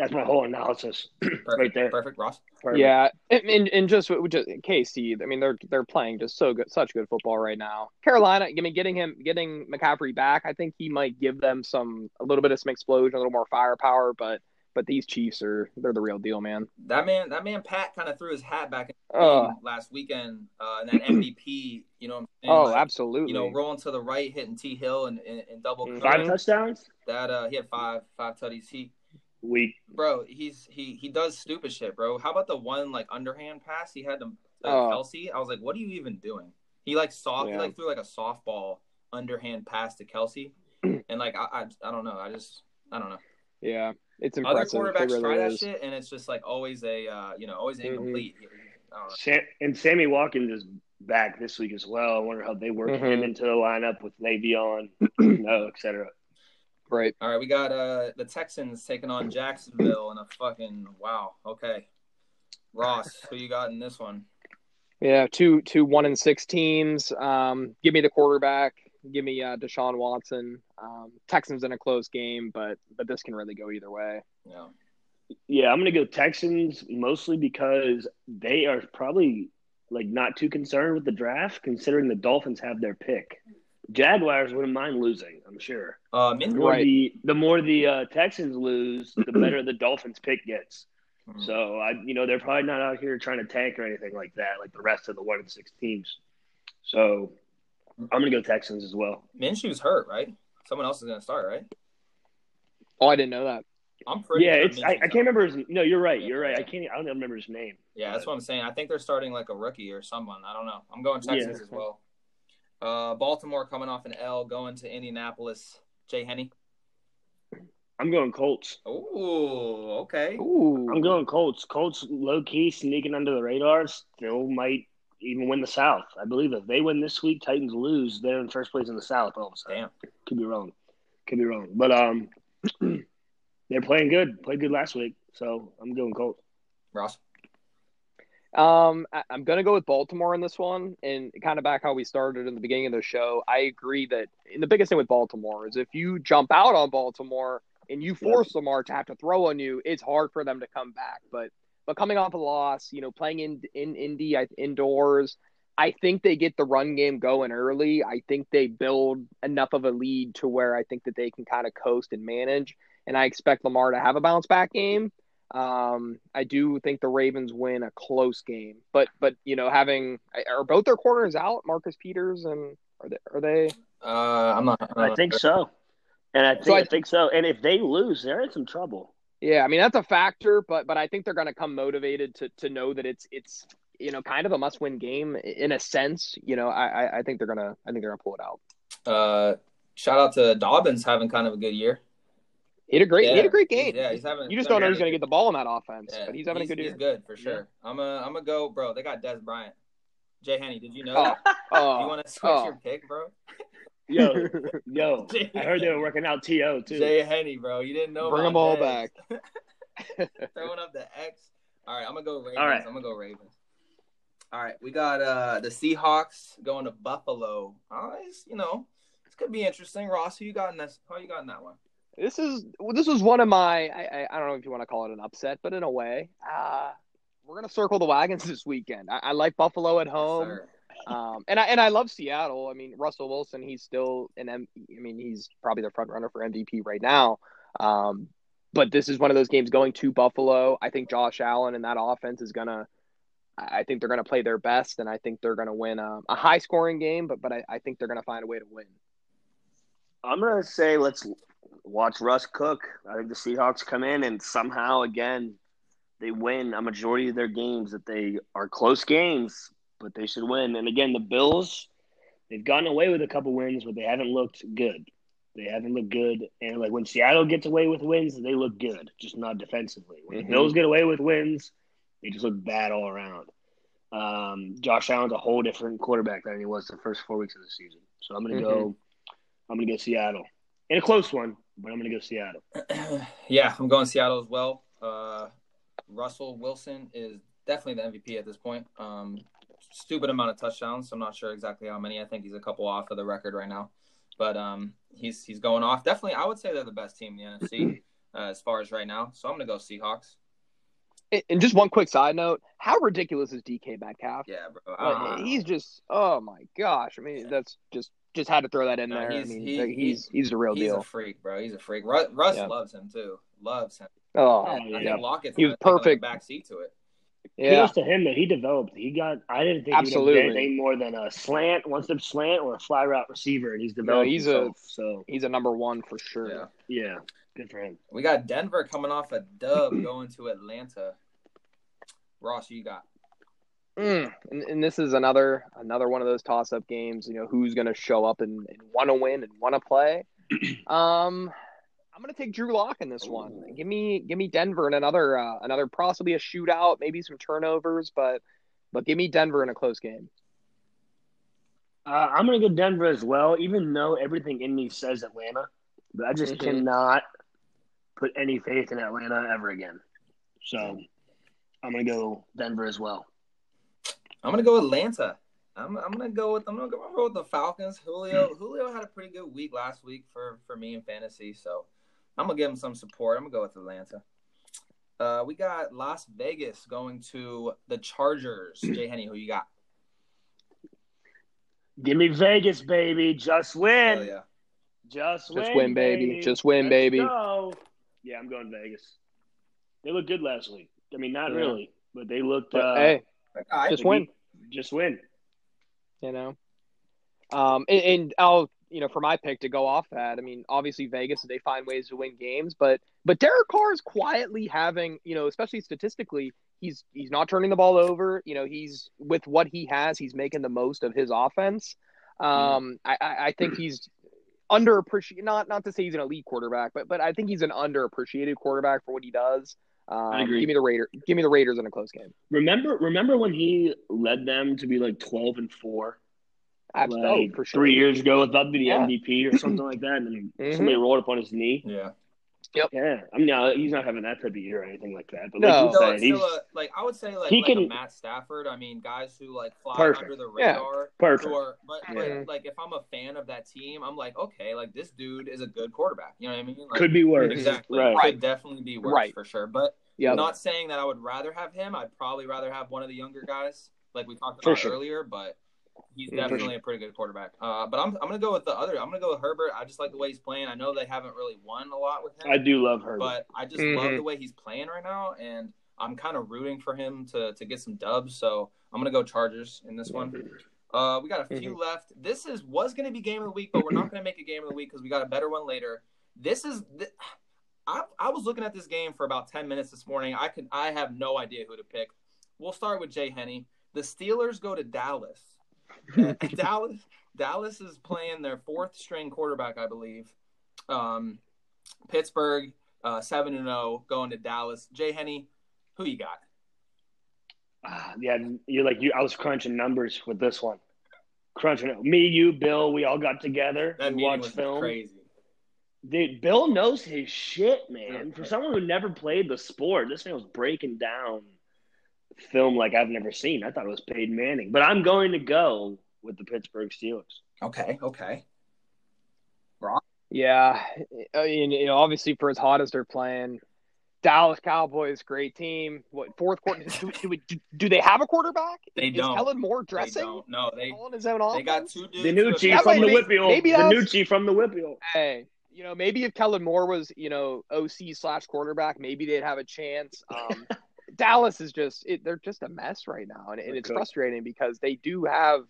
Speaker 2: That's my whole analysis
Speaker 1: Perfect.
Speaker 2: right there.
Speaker 1: Perfect, Ross.
Speaker 2: Perfect.
Speaker 3: Yeah, and, and, and just, just KC. I mean, they're they're playing just so good, such good football right now. Carolina. I mean, getting him, getting McCaffrey back. I think he might give them some a little bit of some explosion, a little more firepower. But but these Chiefs are they're the real deal, man.
Speaker 1: That man, that man, Pat, kind of threw his hat back in the
Speaker 3: Oh,
Speaker 1: last weekend. Uh, and that MVP, you know, what I'm saying?
Speaker 3: oh,
Speaker 1: Like,
Speaker 3: absolutely.
Speaker 1: You know, rolling to the right, hitting T Hill and, and, and double.
Speaker 3: Mhm.
Speaker 2: Five
Speaker 1: cover.
Speaker 2: touchdowns.
Speaker 1: That uh, he had five five tutties. He
Speaker 2: Week.
Speaker 1: bro, he's he he does stupid shit, bro. How about the one like underhand pass he had to uh,
Speaker 3: Oh.
Speaker 1: Kelce? I was like, what are you even doing? He like soft, he like threw like a softball underhand pass to Kelce, and like I, I, I don't know. I just, I don't know.
Speaker 3: Yeah, it's
Speaker 1: Other
Speaker 3: impressive. It
Speaker 1: quarterbacks
Speaker 3: really
Speaker 1: try that
Speaker 3: is.
Speaker 1: shit, and it's just like always a, uh, you know, always
Speaker 3: Mhm.
Speaker 1: incomplete. I.
Speaker 2: Sam, and Sammy Watkins is back this week as well. I wonder how they work him
Speaker 3: Mhm.
Speaker 2: into the lineup with Le'Veon, no, et cetera.
Speaker 3: Right.
Speaker 1: All right, we got uh the Texans taking on Jacksonville in a fucking wow. Okay, Ross, who you got in this one?
Speaker 3: Yeah, two two one and six teams. Um, give me the quarterback. Give me uh, Deshaun Watson. Um, Texans in a close game, but but this can really go either way.
Speaker 1: Yeah,
Speaker 2: Yeah, I'm gonna go Texans mostly because they are probably like not too concerned with the draft, considering the Dolphins have their pick. Jaguars wouldn't mind losing, I'm sure.
Speaker 1: uh,
Speaker 2: The more
Speaker 3: Right.
Speaker 2: the the more the uh, Texans lose, the better the Dolphins pick gets.
Speaker 1: Mhm.
Speaker 2: So I, you know, they're probably not out here trying to tank or anything like that, like the rest of the one and six teams. So I'm gonna go Texans as well.
Speaker 1: Minshew's hurt, right? Someone else is gonna start, right?
Speaker 3: Oh, I didn't know that.
Speaker 1: I'm pretty.
Speaker 2: yeah,
Speaker 1: sure
Speaker 2: it's I, I can't remember his. No, you're right. You're right.
Speaker 1: Yeah.
Speaker 2: I can't. I don't remember his name.
Speaker 1: Yeah, that's what I'm saying. I think they're starting like a rookie or someone. I don't know. I'm going Texans
Speaker 2: Yeah.
Speaker 1: as well. Uh, Baltimore coming off an L, going to Indianapolis. Jay Henny.
Speaker 2: I'm going Colts.
Speaker 1: Oh, okay.
Speaker 3: Ooh,
Speaker 2: I'm going Colts. Colts low key sneaking under the radar. Still might even win the South. I believe if they win this week, Titans lose. They're in first place in the South. All of a sudden,
Speaker 1: Damn.
Speaker 2: could be wrong. Could be wrong. But um, they're playing good. Played good last week. So I'm going Colts.
Speaker 1: Ross.
Speaker 3: Um, I, I'm gonna go with Baltimore in this one, and kind of back how we started in the beginning of the show. I agree that and the biggest thing with Baltimore is if you jump out on Baltimore and you force Lamar to have to throw on you, it's hard for them to come back. But but coming off a loss, you know, playing in in Indy I- indoors, I think they get the run game going early. I think they build enough of a lead to where I think that they can kind of coast and manage. And I expect Lamar to have a bounce back game. Um, I do think the Ravens win a close game, but but you know, having are both their corners out, Marcus Peters and are they are they?
Speaker 1: Uh, I'm not. I'm
Speaker 2: I think
Speaker 1: sure.
Speaker 2: so. And I think
Speaker 3: So I-
Speaker 2: I think so. And if they lose, they're in some trouble.
Speaker 3: Yeah, I mean that's a factor, but but I think they're going to come motivated to to know that it's it's you know kind of a must win game in a sense. You know, I I- think they're gonna I think they're gonna pull it out.
Speaker 1: Uh, shout out to Dobbins having kind of a good year.
Speaker 3: He had a great he had a great game.
Speaker 1: Yeah, he's having.
Speaker 3: you just don't know who's going to get the ball in that offense,
Speaker 1: Yeah,
Speaker 3: but he's having
Speaker 1: he's,
Speaker 3: a good
Speaker 1: he's
Speaker 3: year.
Speaker 1: good for sure. I'm a. I'm gonna go, bro. They got Dez Bryant. Jay Henny, did you know
Speaker 3: Oh,
Speaker 1: that? Do you
Speaker 3: oh,
Speaker 1: want to switch
Speaker 3: oh.
Speaker 1: your pick, bro?
Speaker 2: Yo, yo, I heard they were working out To too.
Speaker 1: Jay Henny, bro. You didn't know.
Speaker 3: Bring
Speaker 1: about
Speaker 3: them all
Speaker 1: Dez.
Speaker 3: back.
Speaker 1: Throwing up the X. All right, I'm gonna go Ravens.
Speaker 2: All right.
Speaker 1: I'm gonna go Ravens. All right, we got uh the Seahawks going to Buffalo. Oh, it's, you know, this could be interesting. Ross, who you got in this? How you got in that one?
Speaker 3: This is this was one of my I, I I don't know if you want to call it an upset, but in a way, uh, we're gonna circle the wagons this weekend. I, I like Buffalo at home.
Speaker 1: Sir.
Speaker 3: Um, and I and I love Seattle. I mean, Russell Wilson, he's still an M. I mean, he's probably the front runner for MVP right now. Um, but this is one of those games going to Buffalo. I think Josh Allen and that offense is gonna. I think they're gonna play their best, and I think they're gonna win a, a high scoring game. But but I, I think they're gonna find a way to win.
Speaker 2: I'm gonna say let's watch Russ cook. I think the Seahawks come in and somehow again they win a majority of their games that they are close games, but they should win. And again, the Bills, they've gotten away with a couple wins, but they haven't looked good. They haven't looked good, and like when Seattle gets away with wins, they look good, just not defensively. When
Speaker 3: Mhm.
Speaker 2: the Bills get away with wins, they just look bad all around. Um, Josh Allen's a whole different quarterback than he was the first four weeks of the season. So I'm gonna go. I'm gonna go Seattle in a close one, but I'm gonna go Seattle.
Speaker 1: yeah, I'm going Seattle as well. Uh, Russell Wilson is definitely the MVP at this point. Um, stupid amount of touchdowns. I'm not sure exactly how many. I think he's a couple off of the record right now, but um, he's he's going off. Definitely, I would say they're the best team in the NFC uh, as far as right now. So I'm gonna go Seahawks.
Speaker 3: And- And just one quick side note: How ridiculous is DK Metcalf?
Speaker 1: Yeah, bro.
Speaker 3: Like,
Speaker 1: don't
Speaker 3: he's just oh my gosh! I mean, that's just just had to throw that in
Speaker 1: No,
Speaker 3: there. I
Speaker 1: he's-
Speaker 3: mean,
Speaker 1: he-
Speaker 3: like, he's he's the real
Speaker 1: he's
Speaker 3: deal.
Speaker 1: a freak, bro. He's a freak. Russ, Russ
Speaker 3: Yeah.
Speaker 1: loves him too. Loves him.
Speaker 3: Oh,
Speaker 1: I
Speaker 2: yeah.
Speaker 1: think Lockett's
Speaker 3: He was perfect.
Speaker 1: Like, a back seat to it.
Speaker 3: Yeah.
Speaker 2: Kudos to him that he developed. He got. I didn't think he would
Speaker 3: Absolutely.
Speaker 2: have been anything more than a slant, one step slant, or a fly route receiver, and he's developed.
Speaker 3: he's a-
Speaker 2: himself. so
Speaker 3: He's a number one for sure.
Speaker 1: Yeah.
Speaker 2: yeah, good for him.
Speaker 1: We got Denver coming off a dub going to Atlanta. Ross, you got?
Speaker 3: Mm, and, and this is another another one of those toss up games. You know, who's going to show up and, and want to win and want to play? Um, I'm going to take Drew Lock in this one. Give me give me Denver and another uh, another possibly a shootout, maybe some turnovers, but but give me Denver in a close game.
Speaker 2: Uh, I'm going to go Denver as well, even though everything in me says Atlanta. But I just
Speaker 3: Mhm.
Speaker 2: cannot put any faith in Atlanta ever again. So I'm going to go Denver as well.
Speaker 1: I'm gonna go Atlanta. I'm, I'm gonna go with I'm gonna go, I'm gonna go with the Falcons. Julio Julio had a pretty good week last week for for me in fantasy, so I'm gonna give them some support. I'm gonna go with Atlanta. Uh, we got Las Vegas going to the Chargers. Jay Henny, who you got?
Speaker 2: Give me Vegas, baby. Just win.
Speaker 1: Hell yeah.
Speaker 2: Just,
Speaker 3: Just win, baby. Just win,
Speaker 2: Let's
Speaker 3: baby.
Speaker 2: go. Yeah, I'm going Vegas. They looked good last week. I mean, not
Speaker 3: Yeah.
Speaker 2: really, but they looked.
Speaker 3: But
Speaker 2: uh,
Speaker 3: hey, Just win.
Speaker 2: Just win.
Speaker 3: you know. Um, and, and I'll, you know, for my pick to go off that, I mean, obviously Vegas, they find ways to win games, but but Derek Carr is quietly having, you know, especially statistically, he's he's not turning the ball over. You know, he's with what he has, he's making the most of his offense. Um, I, I I think he's underappreciated. Not not to say he's an elite quarterback, but but I think he's an underappreciated quarterback for what he does. Um,
Speaker 2: I agree.
Speaker 3: Give me the Raider. Give me the Raiders in a close game.
Speaker 2: Remember, remember when he led them to be like 12 and four,
Speaker 3: Absolutely,
Speaker 2: like
Speaker 3: for sure.
Speaker 2: three years ago, without the
Speaker 3: Yeah.
Speaker 2: MVP or something like that, and then
Speaker 3: Mhm.
Speaker 2: somebody rolled up on his knee.
Speaker 1: Yeah. Yep.
Speaker 2: Yeah, I mean, no, he's not having that type of year or anything like that. But
Speaker 3: No.
Speaker 2: like you
Speaker 1: Still,
Speaker 2: he's
Speaker 1: still a, like I would say like,
Speaker 2: he
Speaker 1: like a
Speaker 2: can-
Speaker 1: Matt Stafford. I mean, guys who like fly
Speaker 2: Perfect.
Speaker 1: under the
Speaker 3: Yeah.
Speaker 1: radar.
Speaker 2: perfect.
Speaker 1: Who are, but,
Speaker 3: Yeah.
Speaker 1: but like if I'm a fan of that team, I'm like, okay, like this dude is a good quarterback. You know what I mean? Like,
Speaker 2: Could be worse.
Speaker 1: exactly.
Speaker 2: Right.
Speaker 1: Could definitely be worse
Speaker 3: Right.
Speaker 1: for sure. But
Speaker 3: Yeah.
Speaker 1: not saying that I would rather have him. I'd probably rather have one of the younger guys, like we talked about
Speaker 2: sure.
Speaker 1: earlier. But he's definitely a pretty good quarterback. Uh, but I'm I'm gonna go with the other. I'm gonna go with Herbert. I just like the way he's playing. I know they haven't really won a lot with him.
Speaker 2: I do love her.
Speaker 1: But I just
Speaker 3: Mhm.
Speaker 1: love the way he's playing right now, and I'm kind of rooting for him to to get some dubs. So I'm gonna go Chargers in this one. Uh, we got a few left. This is was gonna be game of the week, but we're not gonna make a game of the week because we got a better one later. This is. Th- I, I was looking at this game for about ten minutes this morning. I could I have no idea who to pick. We'll start with Jay Henny. The Steelers go to Dallas. Uh, Dallas Dallas is playing their fourth string quarterback, I believe. Um, Pittsburgh uh, seven and zero going to Dallas. Jay Henny, who you got?
Speaker 2: Ah, yeah, you're like you. I was crunching numbers with this one. Crunching it. Me, you, Bill, we all got together.
Speaker 1: That
Speaker 2: we watched film.
Speaker 1: crazy.
Speaker 2: Dude, Bill knows his shit, man. For someone who never played the sport, this man was breaking down film like I've never seen. I thought it was Peyton Manning, but I'm going to go with the Pittsburgh Steelers.
Speaker 1: Okay, okay.
Speaker 3: Yeah, I mean, you know, obviously for as hot as they're playing, Dallas Cowboys, great team. What fourth quarter? Do, do, we, do, do they have a quarterback?
Speaker 1: They
Speaker 3: Is
Speaker 1: don't.
Speaker 3: Kellen Moore
Speaker 1: They
Speaker 3: dressing?
Speaker 1: don't. No, they
Speaker 3: Calling his own
Speaker 1: they got two dudes.
Speaker 2: DiNucci
Speaker 3: That
Speaker 2: from the
Speaker 3: might be-
Speaker 2: Whippeal.
Speaker 3: maybe that's-
Speaker 2: DiNucci from the Whippeal.
Speaker 3: Hey, you know, maybe if Kellen Moore was, you know, OC slash quarterback, maybe they'd have a chance. Um, Dallas is just it, they're just a mess right now, and, and it's frustrating because they do have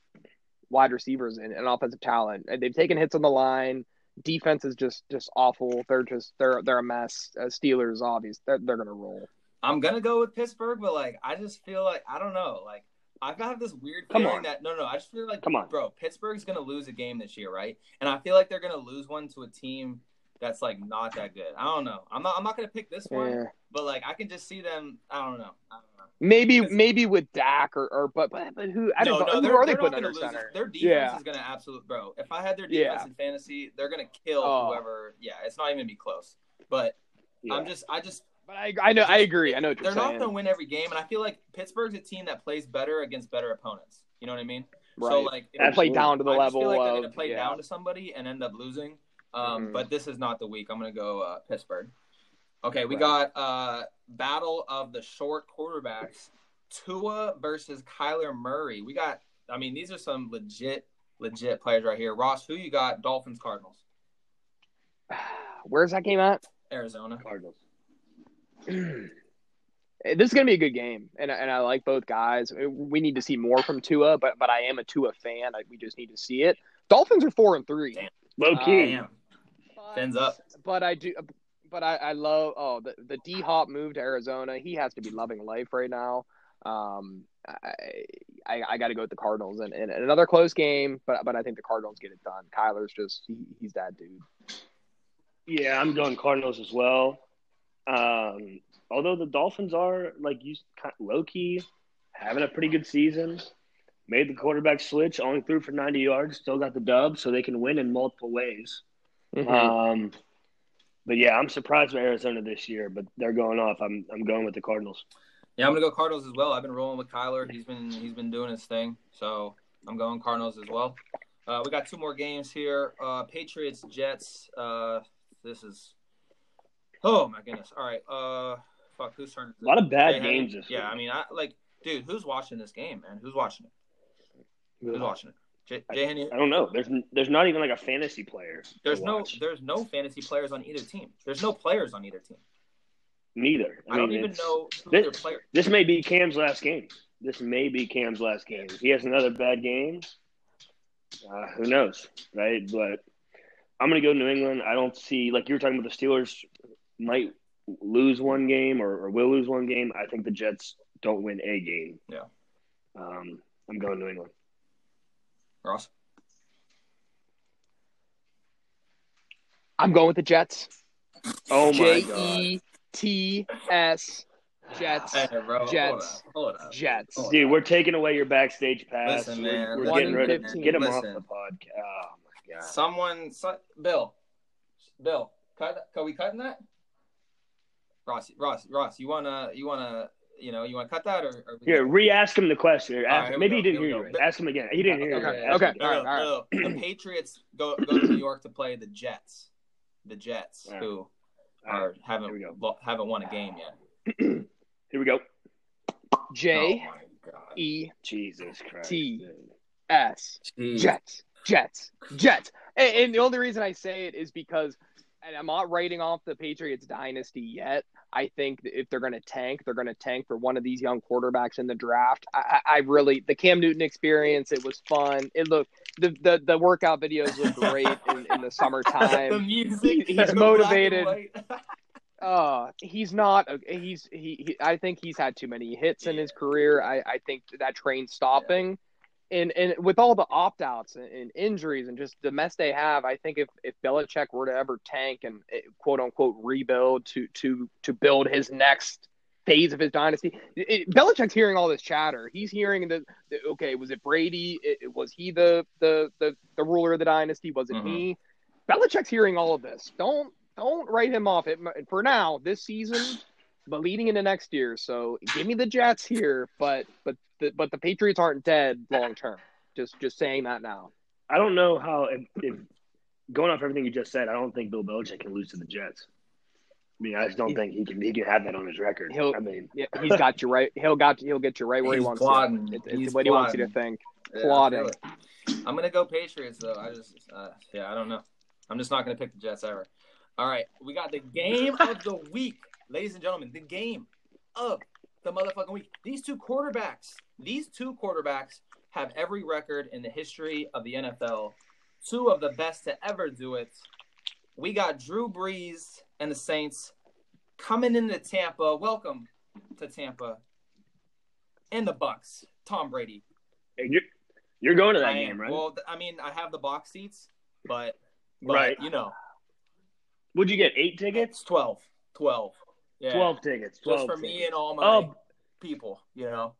Speaker 3: wide receivers and, and offensive talent, and they've taken hits on the line. Defense is just just awful. They're just they're they're a mess. Uh, Steelers, obvious, they're they're gonna roll.
Speaker 1: I'm gonna go with Pittsburgh, but like I just feel like I don't know. Like I have got this weird feeling that no, no, I just feel like
Speaker 2: Come on.
Speaker 1: bro, Pittsburgh's gonna lose a game this year, right? And I feel like they're gonna lose one to a team that's like not that good. I don't know. I'm not. I'm not gonna pick this one,
Speaker 3: Yeah.
Speaker 1: but like I can just see them. I don't know. I don't know.
Speaker 3: Maybe maybe with Dak or, or but, but but who I
Speaker 1: no,
Speaker 3: don't know
Speaker 1: no,
Speaker 3: who
Speaker 1: they're,
Speaker 3: are they
Speaker 1: they're
Speaker 3: putting
Speaker 1: gonna
Speaker 3: under
Speaker 1: lose.
Speaker 3: center?
Speaker 1: Their defense
Speaker 3: Yeah.
Speaker 1: is gonna absolute bro. If I had their
Speaker 3: Yeah.
Speaker 1: defense in fantasy, they're gonna kill
Speaker 3: Oh.
Speaker 1: whoever. Yeah, it's not even gonna be close. But
Speaker 2: Yeah.
Speaker 1: I'm just, I just
Speaker 3: But I I know I agree. I know what
Speaker 1: they're
Speaker 3: you're
Speaker 1: not going to win every game, and I feel like Pittsburgh's a team that plays better against better opponents. You know what I mean?
Speaker 3: Right.
Speaker 1: So like, if-
Speaker 3: They play down to the
Speaker 1: I
Speaker 3: level
Speaker 1: feel like they're
Speaker 3: of
Speaker 1: going to play
Speaker 3: yeah.
Speaker 1: down to somebody and end up losing. Um,
Speaker 3: Mhm.
Speaker 1: But this is not the week. I'm going to go uh, Pittsburgh. Okay, we
Speaker 3: Right.
Speaker 1: got uh, battle of the short quarterbacks: Tua versus Kyler Murray. We got. I mean, these are some legit, legit players right here. Ross, who you got? Dolphins, Cardinals,
Speaker 3: Where's that game at?
Speaker 1: Arizona.
Speaker 2: Cardinals.
Speaker 3: This is gonna be a good game, and and I like both guys. We need to see more from Tua, but but I am a Tua fan. I, we just need to see it. Dolphins are four and three.
Speaker 1: Damn.
Speaker 2: Low key.
Speaker 1: Damn, fins up.
Speaker 3: But I do, but I, I love oh the the D Hop moved to Arizona. He has to be loving life right now. Um, I I, I got to go with the Cardinals and, and another close game, but but I think the Cardinals get it done. Kyler's just he, he's that dude.
Speaker 2: Yeah, I'm going Cardinals as well. Um, although the Dolphins are like you low key having a pretty good season, made the quarterback switch, only threw for 90 yards, still got the dub, so they can win in multiple ways. Mm-hmm. Um, but yeah, I'm surprised by Arizona this year, but they're going off. I'm I'm going with the Cardinals.
Speaker 1: Yeah, I'm gonna go Cardinals as well. I've been rolling with Kyler. He's been he's been doing his thing, so I'm going Cardinals as well. Uh, we got two more games here. Uh, Patriots Jets. Uh, this is oh my goodness. All right. Uh, fuck. Who's turn?
Speaker 2: A lot of bad games. This
Speaker 1: yeah, I mean, I like, dude. Who's watching this game, man? Who's watching it? Who's watching it?
Speaker 2: I don't know. There's there's not even like a fantasy player.
Speaker 1: There's no there's no fantasy players on either team. There's no players on either team.
Speaker 2: Neither.
Speaker 1: I, I mean, don't even know
Speaker 2: this, this may be Cam's last game. This may be Cam's last game. If he has another bad game, uh, who knows, right? But I'm going to go New England. I don't see like you were talking about the Steelers might lose one game or, or will lose one game. I think the Jets don't win a game.
Speaker 1: Yeah.
Speaker 2: Um, I'm going New England.
Speaker 1: Ross?
Speaker 3: I'm going with the Jets.
Speaker 2: Oh my
Speaker 3: J E T S Jets.
Speaker 1: Hey, bro,
Speaker 3: Jets.
Speaker 1: Hold up, hold up.
Speaker 3: Jets.
Speaker 2: Hold Dude, we're taking away your backstage pass.
Speaker 1: Listen, man.
Speaker 2: We're, we're getting rid of get him off the podcast. Oh my god.
Speaker 1: Someone, so, Bill, Bill, cut. Are we cutting that? Ross, Ross, Ross, you wanna, you wanna you know, you want to cut that or, or
Speaker 2: here? Re-ask him the question. Ask, right, maybe he didn't hear you. Right. Ask him again. He didn't hear
Speaker 3: okay.
Speaker 2: you.
Speaker 3: Okay. okay. All right.
Speaker 1: All right. the Patriots go go to New York to play the Jets. The Jets, right. who are haven't haven't won a game yet.
Speaker 2: here we go.
Speaker 3: J oh E
Speaker 2: Jesus Christ
Speaker 3: T S Jets Jets Jets. And, and the only reason I say it is because and I'm not writing off the Patriots dynasty yet. I think if they're going to tank, they're going to tank for one of these young quarterbacks in the draft. I, I, really the Cam Newton experience. It was fun. It looked the the, the workout videos look great in, in, the summertime.
Speaker 1: the music,
Speaker 3: he, he's motivated. uh he's not he's he, he, I think he's had too many hits in his career. I I think that train stopping. Yeah and and with all the opt outs and, and, injuries and just the mess they have, I think if if Belichick were to ever tank and eh, quote unquote rebuild to to to build his next phase of his dynasty, it, Belichick's hearing all this chatter. He's hearing the, the okay, was it Brady? It, was he the, the the the ruler of the dynasty? Was it mm-hmm. me? Belichick's hearing all of this. Don't don't write him off. It, for now, this season, but leading into next year. So give me the Jets here, but but the, but the Patriots aren't dead long term. Just just saying that now.
Speaker 2: I don't know how if, if, going off everything you just said, I don't think Bill Belichick can lose to the Jets. I mean, I just don't think he can he can have that on his record.
Speaker 3: He'll,
Speaker 2: I mean,
Speaker 3: yeah, he's got you right. He'll got he'll get you right where
Speaker 1: he
Speaker 3: wants
Speaker 1: plotting.
Speaker 3: to.
Speaker 1: It,
Speaker 3: it's what plotting. he wants you to think.
Speaker 1: Yeah,
Speaker 3: plotting.
Speaker 1: I'm gonna go Patriots though. I just uh, yeah, I don't know. I'm just not gonna pick the Jets ever. All right, we got the game of the week, ladies and gentlemen. The game of the motherfucking week. These two quarterbacks, these two quarterbacks have every record in the history of the NFL. Two of the best to ever do it. We got Drew Brees and the Saints coming into Tampa. Welcome to Tampa. And the Bucks. Tom Brady.
Speaker 2: You're, you're going to that game, right?
Speaker 1: Well, I mean, I have the box seats, but, but
Speaker 2: right.
Speaker 1: you know.
Speaker 2: Would you get eight tickets?
Speaker 1: 12. 12.
Speaker 2: Yeah. Twelve tickets. 12
Speaker 1: Just for
Speaker 2: tickets.
Speaker 1: me and all my oh. people, you know.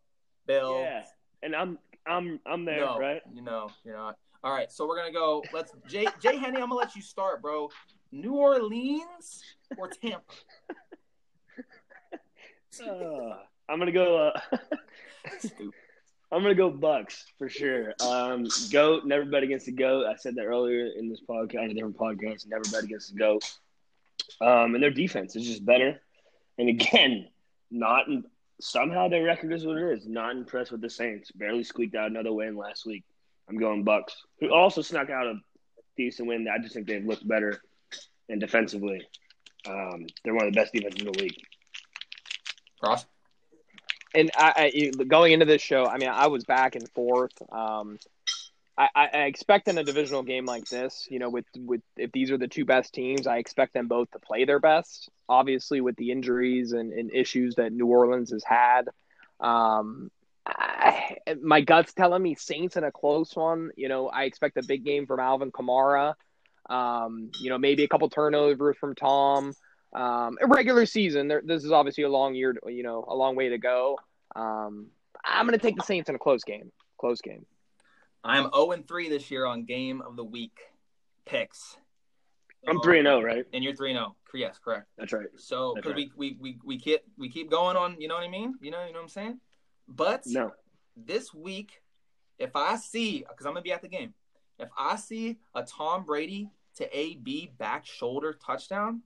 Speaker 1: Bill.
Speaker 2: Yeah. And I'm I'm I'm there,
Speaker 1: no,
Speaker 2: right?
Speaker 1: You know, you're not. All right, so we're gonna go. Let's Jay Jay Henny. I'm gonna let you start, bro. New Orleans or Tampa?
Speaker 2: uh, I'm gonna go. Uh, I'm gonna go Bucks for sure. Um, goat. Never bet against the goat. I said that earlier in this podcast, on a different podcast. Never bet against the goat. Um, and their defense is just better. And again, not in, somehow their record is what it is. Not impressed with the Saints. Barely squeaked out another win last week. I'm going Bucks, who also snuck out a decent win. I just think they've looked better and defensively. Um, they're one of the best defenses in the league.
Speaker 1: Ross?
Speaker 3: And I, I, going into this show, I mean, I was back and forth. Um, I, I expect in a divisional game like this, you know, with with if these are the two best teams, I expect them both to play their best. Obviously, with the injuries and, and issues that New Orleans has had, Um, I, my gut's telling me Saints in a close one. You know, I expect a big game from Alvin Kamara. Um, you know, maybe a couple turnovers from Tom. Um, a regular season. There, this is obviously a long year. You know, a long way to go. Um, I'm going to take the Saints in a close game. Close game.
Speaker 1: I'm 0 and 3 this year on game of the week picks.
Speaker 2: I'm three and zero, right?
Speaker 1: And you're three and oh. zero. Yes, correct.
Speaker 2: That's right.
Speaker 1: So
Speaker 2: That's right.
Speaker 1: we, we we we keep we keep going on, you know what I mean? You know, you know what I'm saying? But
Speaker 2: No,
Speaker 1: this week, if I see, because I'm gonna be at the game, if I see a Tom Brady to AB back shoulder touchdown,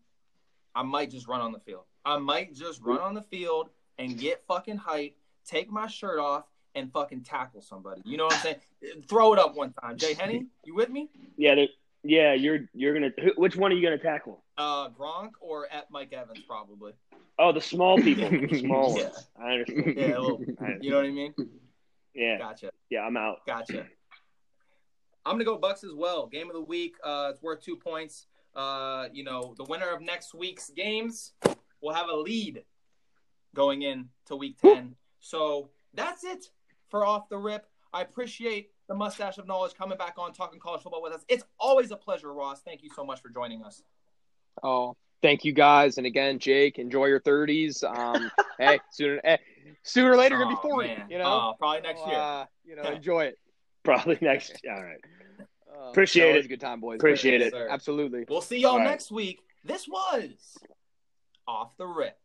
Speaker 1: I might just run on the field. I might just run on the field and get fucking hype, take my shirt off, and fucking tackle somebody. You know what I'm saying? Throw it up one time. Jay Henny, you with me?
Speaker 2: yeah, yeah. You're you're gonna. Who, which one are you gonna tackle?
Speaker 1: Uh, Gronk or at Mike Evans, probably.
Speaker 2: Oh, the small people, the small
Speaker 1: Yeah.
Speaker 2: ones. I understand.
Speaker 1: Yeah, a little,
Speaker 2: I-
Speaker 1: you know what I mean?
Speaker 2: yeah,
Speaker 1: Gotcha.
Speaker 2: yeah. I'm out.
Speaker 1: Gotcha. I'm gonna go Bucks as well. Game of the week. Uh, it's worth two points. Uh, you know, the winner of next week's games will have a lead going in to week ten. So that's it for off the rip. I appreciate the mustache of knowledge coming back on talking college football with us. It's always a pleasure, Ross. Thank you so much for joining us.
Speaker 3: Oh, thank you guys. And again, Jake, enjoy your 30s. Um, hey, sooner, eh, sooner or later, you're gonna be
Speaker 1: Oh,
Speaker 3: 40.
Speaker 1: man.
Speaker 3: You know,
Speaker 1: Oh, probably next
Speaker 3: So,
Speaker 1: year.
Speaker 3: uh, you know, enjoy it.
Speaker 2: Probably next. All right.
Speaker 3: Uh,
Speaker 2: Appreciate it.
Speaker 3: was a good time, boys.
Speaker 2: Appreciate
Speaker 1: Yes,
Speaker 2: it.
Speaker 1: sir.
Speaker 3: Absolutely.
Speaker 1: We'll see y'all
Speaker 2: All right.
Speaker 1: next week. This was off the rip.